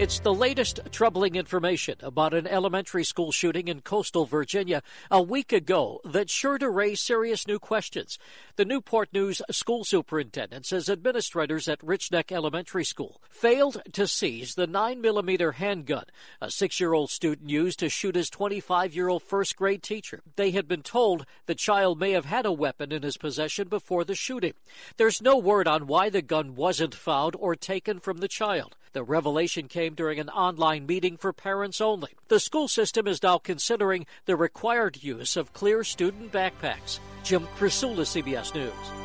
It's the latest troubling information about an elementary school shooting in coastal Virginia a week ago that's sure to raise serious new questions. The Newport News school superintendent says administrators at Richneck Elementary School failed to seize the 9mm handgun a six year old student used to shoot his 25 year old first grade teacher. They had been told the child may have had a weapon in his possession before the shooting. There's no word on why the gun wasn't found or taken from the child. The revelation came during an online meeting for parents only. The school system is now considering the required use of clear student backpacks. Jim Krasula, CBS News.